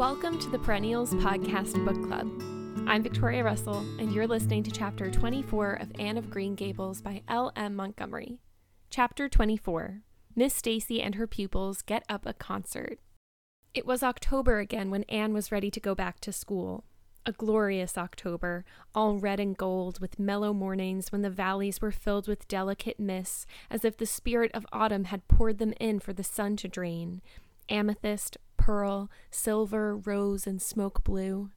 Welcome to the Perennials Podcast Book Club. I'm Victoria Russell, and you're listening to Chapter 24 of Anne of Green Gables by L. M. Montgomery. Chapter 24 Miss Stacy and her pupils get up a concert. It was October again when Anne was ready to go back to school. A glorious October, all red and gold, with mellow mornings when the valleys were filled with delicate mists, as if the spirit of autumn had poured them in for the sun to drain. Amethyst, pearl, silver, rose, and smoke blue.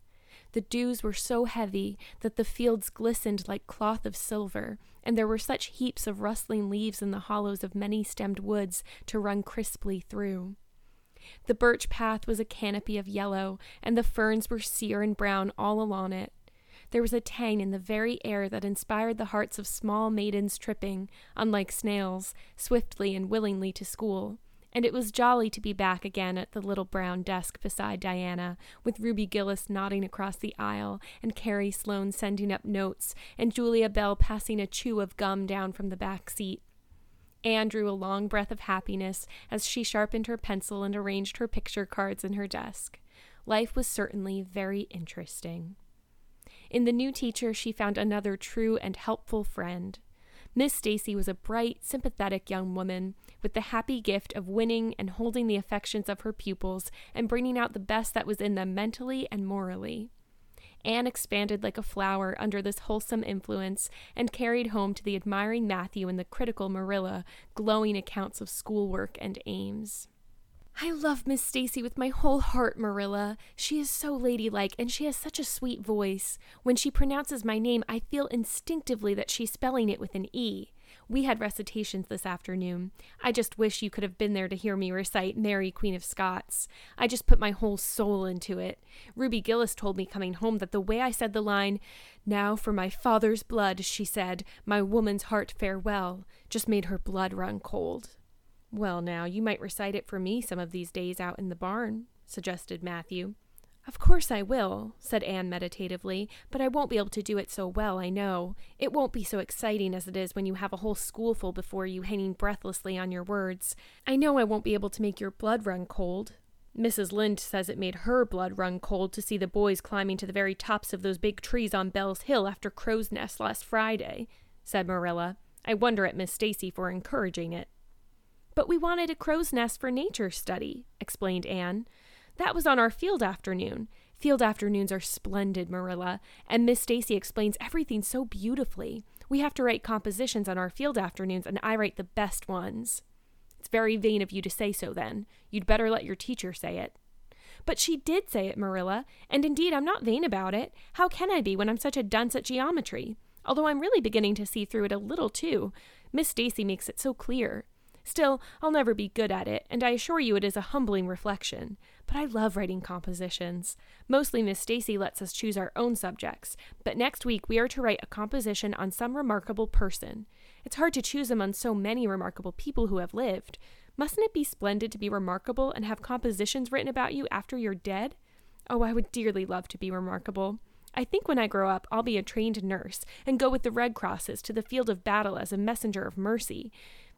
The dews were so heavy that the fields glistened like cloth of silver, and there were such heaps of rustling leaves in the hollows of many stemmed woods to run crisply through. The birch path was a canopy of yellow, and the ferns were sere and brown all along it. There was a tang in the very air that inspired the hearts of small maidens tripping, unlike snails, swiftly and willingly to school. And it was jolly to be back again at the little brown desk beside Diana, with Ruby Gillis nodding across the aisle, and Carrie Sloane sending up notes, and Julia Bell passing a chew of gum down from the back seat. Anne drew a long breath of happiness as she sharpened her pencil and arranged her picture cards in her desk. Life was certainly very interesting. In the new teacher, she found another true and helpful friend. Miss Stacy was a bright, sympathetic young woman with the happy gift of winning and holding the affections of her pupils and bringing out the best that was in them mentally and morally. Anne expanded like a flower under this wholesome influence and carried home to the admiring Matthew and the critical Marilla glowing accounts of schoolwork and aims. I love Miss Stacy with my whole heart, Marilla. She is so ladylike and she has such a sweet voice. When she pronounces my name, I feel instinctively that she's spelling it with an E. We had recitations this afternoon. I just wish you could have been there to hear me recite Mary, Queen of Scots. I just put my whole soul into it. Ruby Gillis told me coming home that the way I said the line, Now for my father's blood, she said, my woman's heart farewell, just made her blood run cold. Well, now, you might recite it for me some of these days out in the barn, suggested Matthew. Of course I will, said Anne meditatively, but I won't be able to do it so well, I know. It won't be so exciting as it is when you have a whole schoolful before you hanging breathlessly on your words. I know I won't be able to make your blood run cold. Mrs. Lynde says it made her blood run cold to see the boys climbing to the very tops of those big trees on Bell's Hill after Crow's Nest last Friday, said Marilla. I wonder at Miss Stacy for encouraging it. But we wanted a crow's nest for nature study, explained Anne. That was on our field afternoon. Field afternoons are splendid, Marilla, and Miss Stacy explains everything so beautifully. We have to write compositions on our field afternoons, and I write the best ones. It's very vain of you to say so, then. You'd better let your teacher say it. But she did say it, Marilla, and indeed I'm not vain about it. How can I be when I'm such a dunce at geometry? Although I'm really beginning to see through it a little, too. Miss Stacy makes it so clear. Still, I'll never be good at it, and I assure you it is a humbling reflection. But I love writing compositions. Mostly Miss Stacy lets us choose our own subjects, but next week we are to write a composition on some remarkable person. It's hard to choose among so many remarkable people who have lived. Mustn't it be splendid to be remarkable and have compositions written about you after you're dead? Oh, I would dearly love to be remarkable. I think when I grow up, I'll be a trained nurse and go with the Red Crosses to the field of battle as a messenger of mercy.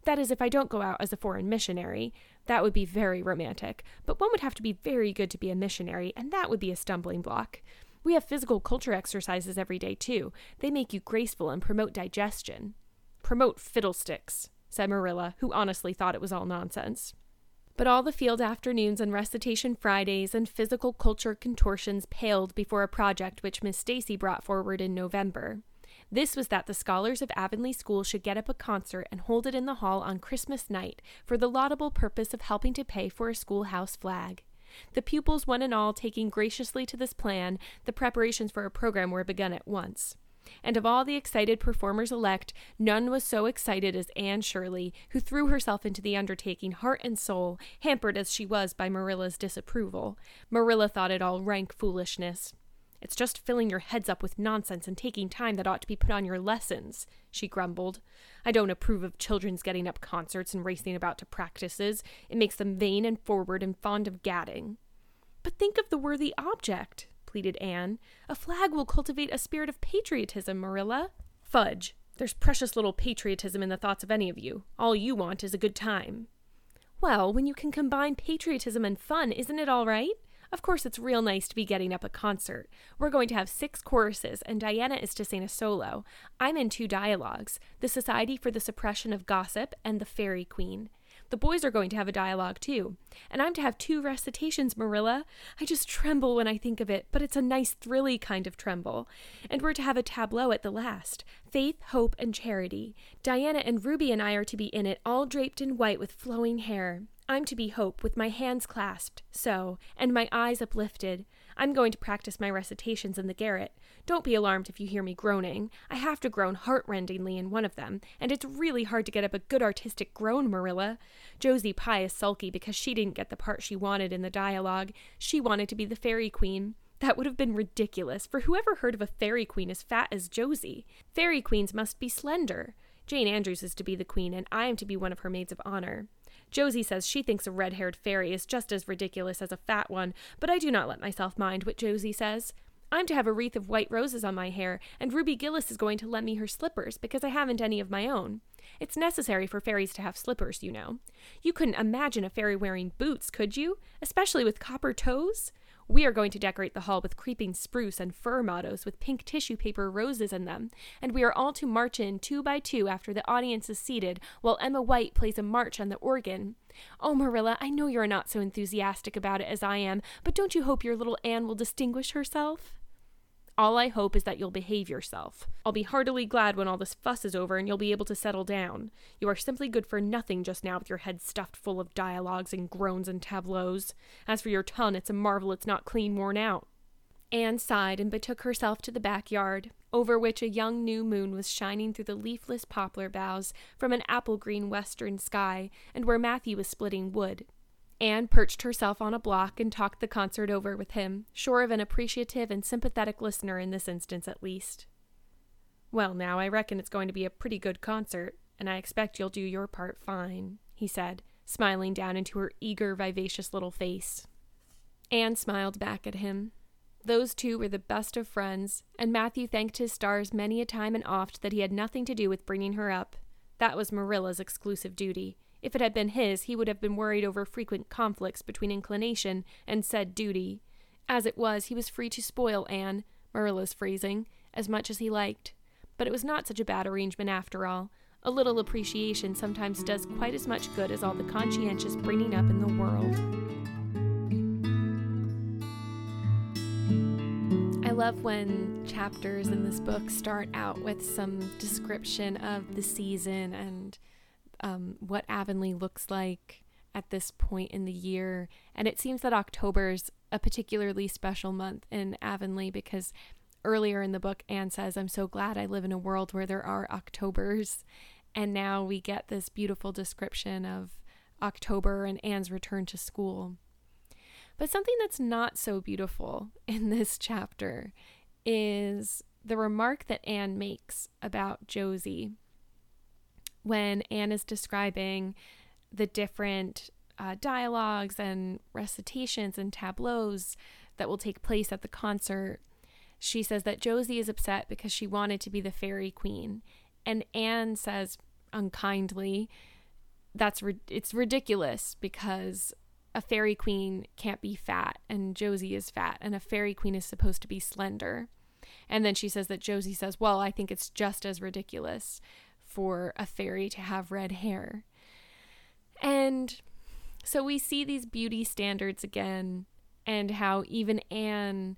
That is, if I don't go out as a foreign missionary. That would be very romantic, but one would have to be very good to be a missionary, and that would be a stumbling block. We have physical culture exercises every day, too. They make you graceful and promote digestion. Promote fiddlesticks, said Marilla, who honestly thought it was all nonsense. But all the field afternoons and recitation Fridays and physical culture contortions paled before a project which Miss Stacy brought forward in November. This was that the scholars of Avonlea School should get up a concert and hold it in the hall on Christmas night for the laudable purpose of helping to pay for a schoolhouse flag. The pupils, one and all, taking graciously to this plan, the preparations for a program were begun at once. And of all the excited performers elect, none was so excited as Anne Shirley, who threw herself into the undertaking heart and soul, hampered as she was by Marilla's disapproval. Marilla thought it all rank foolishness. It's just filling your heads up with nonsense and taking time that ought to be put on your lessons, she grumbled. I don't approve of children's getting up concerts and racing about to practices. It makes them vain and forward and fond of gadding. But think of the worthy object, pleaded Anne. A flag will cultivate a spirit of patriotism, Marilla. Fudge. There's precious little patriotism in the thoughts of any of you. All you want is a good time. Well, when you can combine patriotism and fun, isn't it all right? Of course, it's real nice to be getting up a concert. We're going to have six choruses, and Diana is to sing a solo. I'm in two dialogues The Society for the Suppression of Gossip and The Fairy Queen. The boys are going to have a dialogue too. And I'm to have two recitations, Marilla. I just tremble when I think of it, but it's a nice, thrilly kind of tremble. And we're to have a tableau at the last Faith, Hope, and Charity. Diana and Ruby and I are to be in it, all draped in white with flowing hair. I'm to be Hope, with my hands clasped, so, and my eyes uplifted. I'm going to practice my recitations in the garret. Don't be alarmed if you hear me groaning. I have to groan heartrendingly in one of them, and it's really hard to get up a good artistic groan, Marilla. Josie Pye is sulky because she didn't get the part she wanted in the dialogue. She wanted to be the fairy queen. That would have been ridiculous, for whoever heard of a fairy queen as fat as Josie? Fairy queens must be slender. Jane Andrews is to be the queen, and I am to be one of her maids of honor. Josie says she thinks a red haired fairy is just as ridiculous as a fat one, but I do not let myself mind what Josie says. I'm to have a wreath of white roses on my hair, and Ruby Gillis is going to lend me her slippers because I haven't any of my own. It's necessary for fairies to have slippers, you know. You couldn't imagine a fairy wearing boots, could you? Especially with copper toes? We are going to decorate the hall with creeping spruce and fir mottos with pink tissue paper roses in them, and we are all to march in two by two after the audience is seated while Emma White plays a march on the organ. Oh, Marilla, I know you're not so enthusiastic about it as I am, but don't you hope your little Anne will distinguish herself? All I hope is that you'll behave yourself. I'll be heartily glad when all this fuss is over and you'll be able to settle down. You are simply good for nothing just now with your head stuffed full of dialogues and groans and tableaus. As for your tongue, it's a marvel it's not clean worn out. Anne sighed and betook herself to the backyard, over which a young new moon was shining through the leafless poplar boughs from an apple green western sky, and where Matthew was splitting wood. Anne perched herself on a block and talked the concert over with him, sure of an appreciative and sympathetic listener in this instance at least. Well, now, I reckon it's going to be a pretty good concert, and I expect you'll do your part fine, he said, smiling down into her eager, vivacious little face. Anne smiled back at him. Those two were the best of friends, and Matthew thanked his stars many a time and oft that he had nothing to do with bringing her up. That was Marilla's exclusive duty, if it had been his, he would have been worried over frequent conflicts between inclination and said duty. As it was, he was free to spoil Anne, Marilla's phrasing, as much as he liked. But it was not such a bad arrangement after all. A little appreciation sometimes does quite as much good as all the conscientious bringing up in the world. I love when chapters in this book start out with some description of the season and um, what Avonlea looks like at this point in the year. And it seems that October is a particularly special month in Avonlea because earlier in the book, Anne says, I'm so glad I live in a world where there are Octobers. And now we get this beautiful description of October and Anne's return to school. But something that's not so beautiful in this chapter is the remark that Anne makes about Josie when Anne is describing the different uh, dialogues and recitations and tableaus that will take place at the concert, she says that Josie is upset because she wanted to be the fairy queen. And Anne says unkindly, that's ri- it's ridiculous because a fairy queen can't be fat and Josie is fat and a fairy queen is supposed to be slender. And then she says that Josie says, "Well, I think it's just as ridiculous for a fairy to have red hair. And so we see these beauty standards again, and how even Anne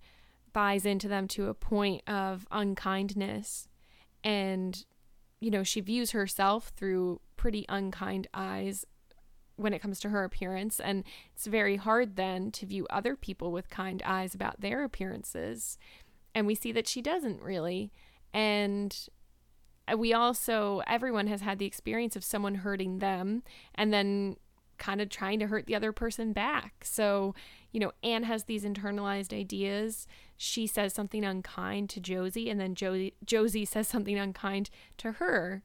buys into them to a point of unkindness. And, you know, she views herself through pretty unkind eyes when it comes to her appearance. And it's very hard then to view other people with kind eyes about their appearances. And we see that she doesn't really. And we also everyone has had the experience of someone hurting them and then kind of trying to hurt the other person back. So, you know, Anne has these internalized ideas. She says something unkind to Josie, and then Josie, Josie says something unkind to her.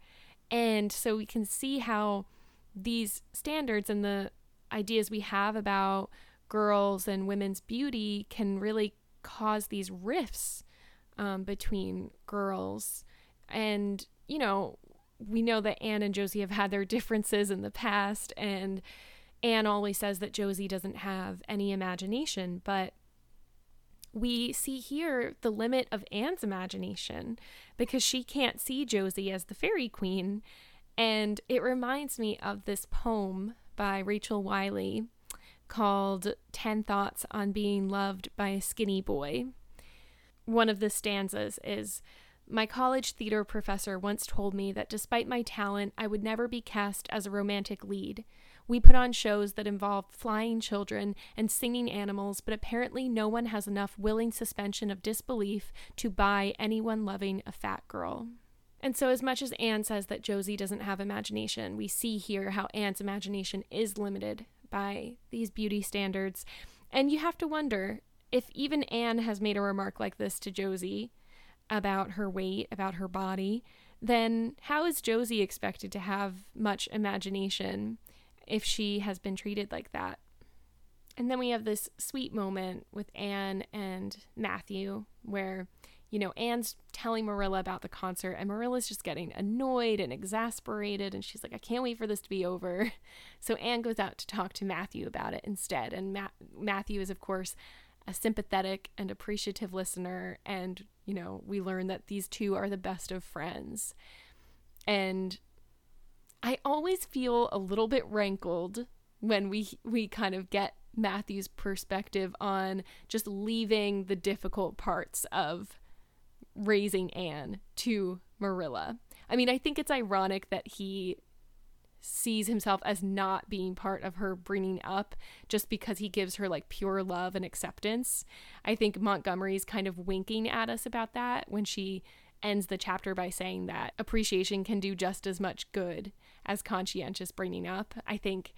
And so we can see how these standards and the ideas we have about girls and women's beauty can really cause these rifts um, between girls. And you know, we know that Anne and Josie have had their differences in the past, and Anne always says that Josie doesn't have any imagination, but we see here the limit of Anne's imagination because she can't see Josie as the fairy queen. And it reminds me of this poem by Rachel Wiley called 10 Thoughts on Being Loved by a Skinny Boy. One of the stanzas is My college theater professor once told me that despite my talent, I would never be cast as a romantic lead. We put on shows that involve flying children and singing animals, but apparently no one has enough willing suspension of disbelief to buy anyone loving a fat girl. And so, as much as Anne says that Josie doesn't have imagination, we see here how Anne's imagination is limited by these beauty standards. And you have to wonder if even Anne has made a remark like this to Josie about her weight, about her body, then how is Josie expected to have much imagination if she has been treated like that? And then we have this sweet moment with Anne and Matthew where you know, Anne's telling Marilla about the concert, and Marilla's just getting annoyed and exasperated, and she's like, I can't wait for this to be over. So Anne goes out to talk to Matthew about it instead. And Ma- Matthew is, of course, a sympathetic and appreciative listener, and, you know, we learn that these two are the best of friends. And I always feel a little bit rankled when we we kind of get Matthew's perspective on just leaving the difficult parts of raising Anne to Marilla. I mean, I think it's ironic that he sees himself as not being part of her bringing up just because he gives her like pure love and acceptance. I think Montgomery's kind of winking at us about that when she ends the chapter by saying that appreciation can do just as much good as conscientious bringing up. I think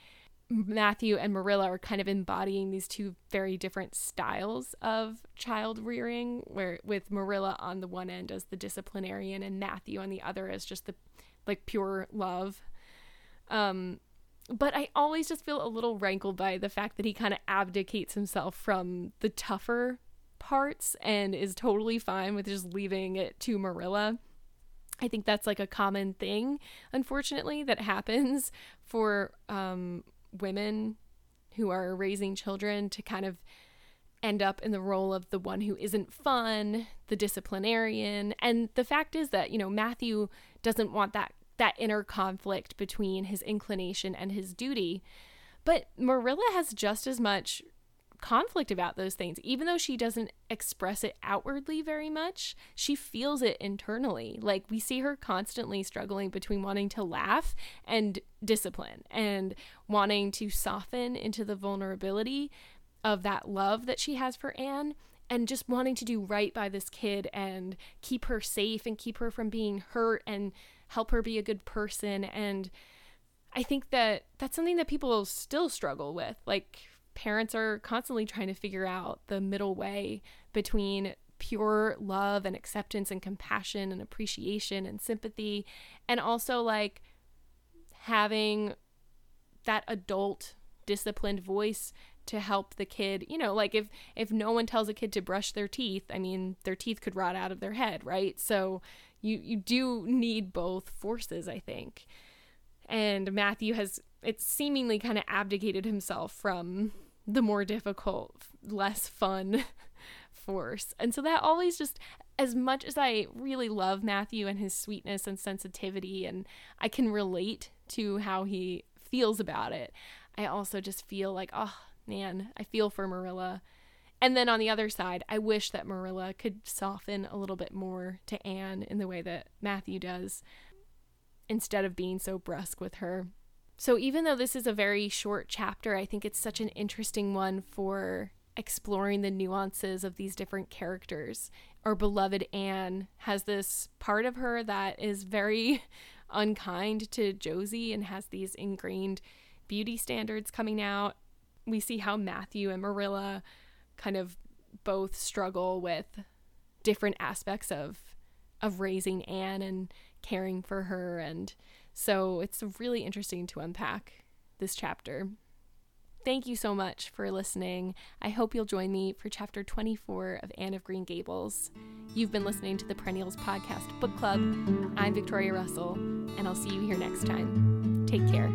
Matthew and Marilla are kind of embodying these two very different styles of child rearing, where with Marilla on the one end as the disciplinarian and Matthew on the other as just the like pure love. Um, but I always just feel a little rankled by the fact that he kind of abdicates himself from the tougher parts and is totally fine with just leaving it to Marilla. I think that's like a common thing, unfortunately, that happens for um, women who are raising children to kind of end up in the role of the one who isn't fun, the disciplinarian. And the fact is that, you know, Matthew doesn't want that that inner conflict between his inclination and his duty. But Marilla has just as much conflict about those things. Even though she doesn't express it outwardly very much, she feels it internally. Like we see her constantly struggling between wanting to laugh and discipline and wanting to soften into the vulnerability of that love that she has for Anne and just wanting to do right by this kid and keep her safe and keep her from being hurt and help her be a good person. And I think that that's something that people still struggle with. Like parents are constantly trying to figure out the middle way between pure love and acceptance and compassion and appreciation and sympathy. And also like having that adult disciplined voice to help the kid you know like if if no one tells a kid to brush their teeth i mean their teeth could rot out of their head right? So you you do need both forces i think and matthew has it's seemingly kind of abdicated himself from the more difficult, less fun force. And so that always just, as much as I really love Matthew and his sweetness and sensitivity, and I can relate to how he feels about it, I also just feel like, oh man, I feel for Marilla. And then on the other side, I wish that Marilla could soften a little bit more to Anne in the way that Matthew does, instead of being so brusque with her. So, even though this is a very short chapter, I think it's such an interesting one for exploring the nuances of these different characters. Our beloved Anne has this part of her that is very unkind to Josie and has these ingrained beauty standards coming out. We see how Matthew and Marilla kind of both struggle with different aspects of of raising Anne and caring for her and so it's really interesting to unpack this chapter. Thank you so much for listening. I hope you'll join me for chapter 24 of Anne of Green Gables. You've been listening to the Perennials Podcast Book Club. I'm Victoria Russell, and I'll see you here next time. Take care.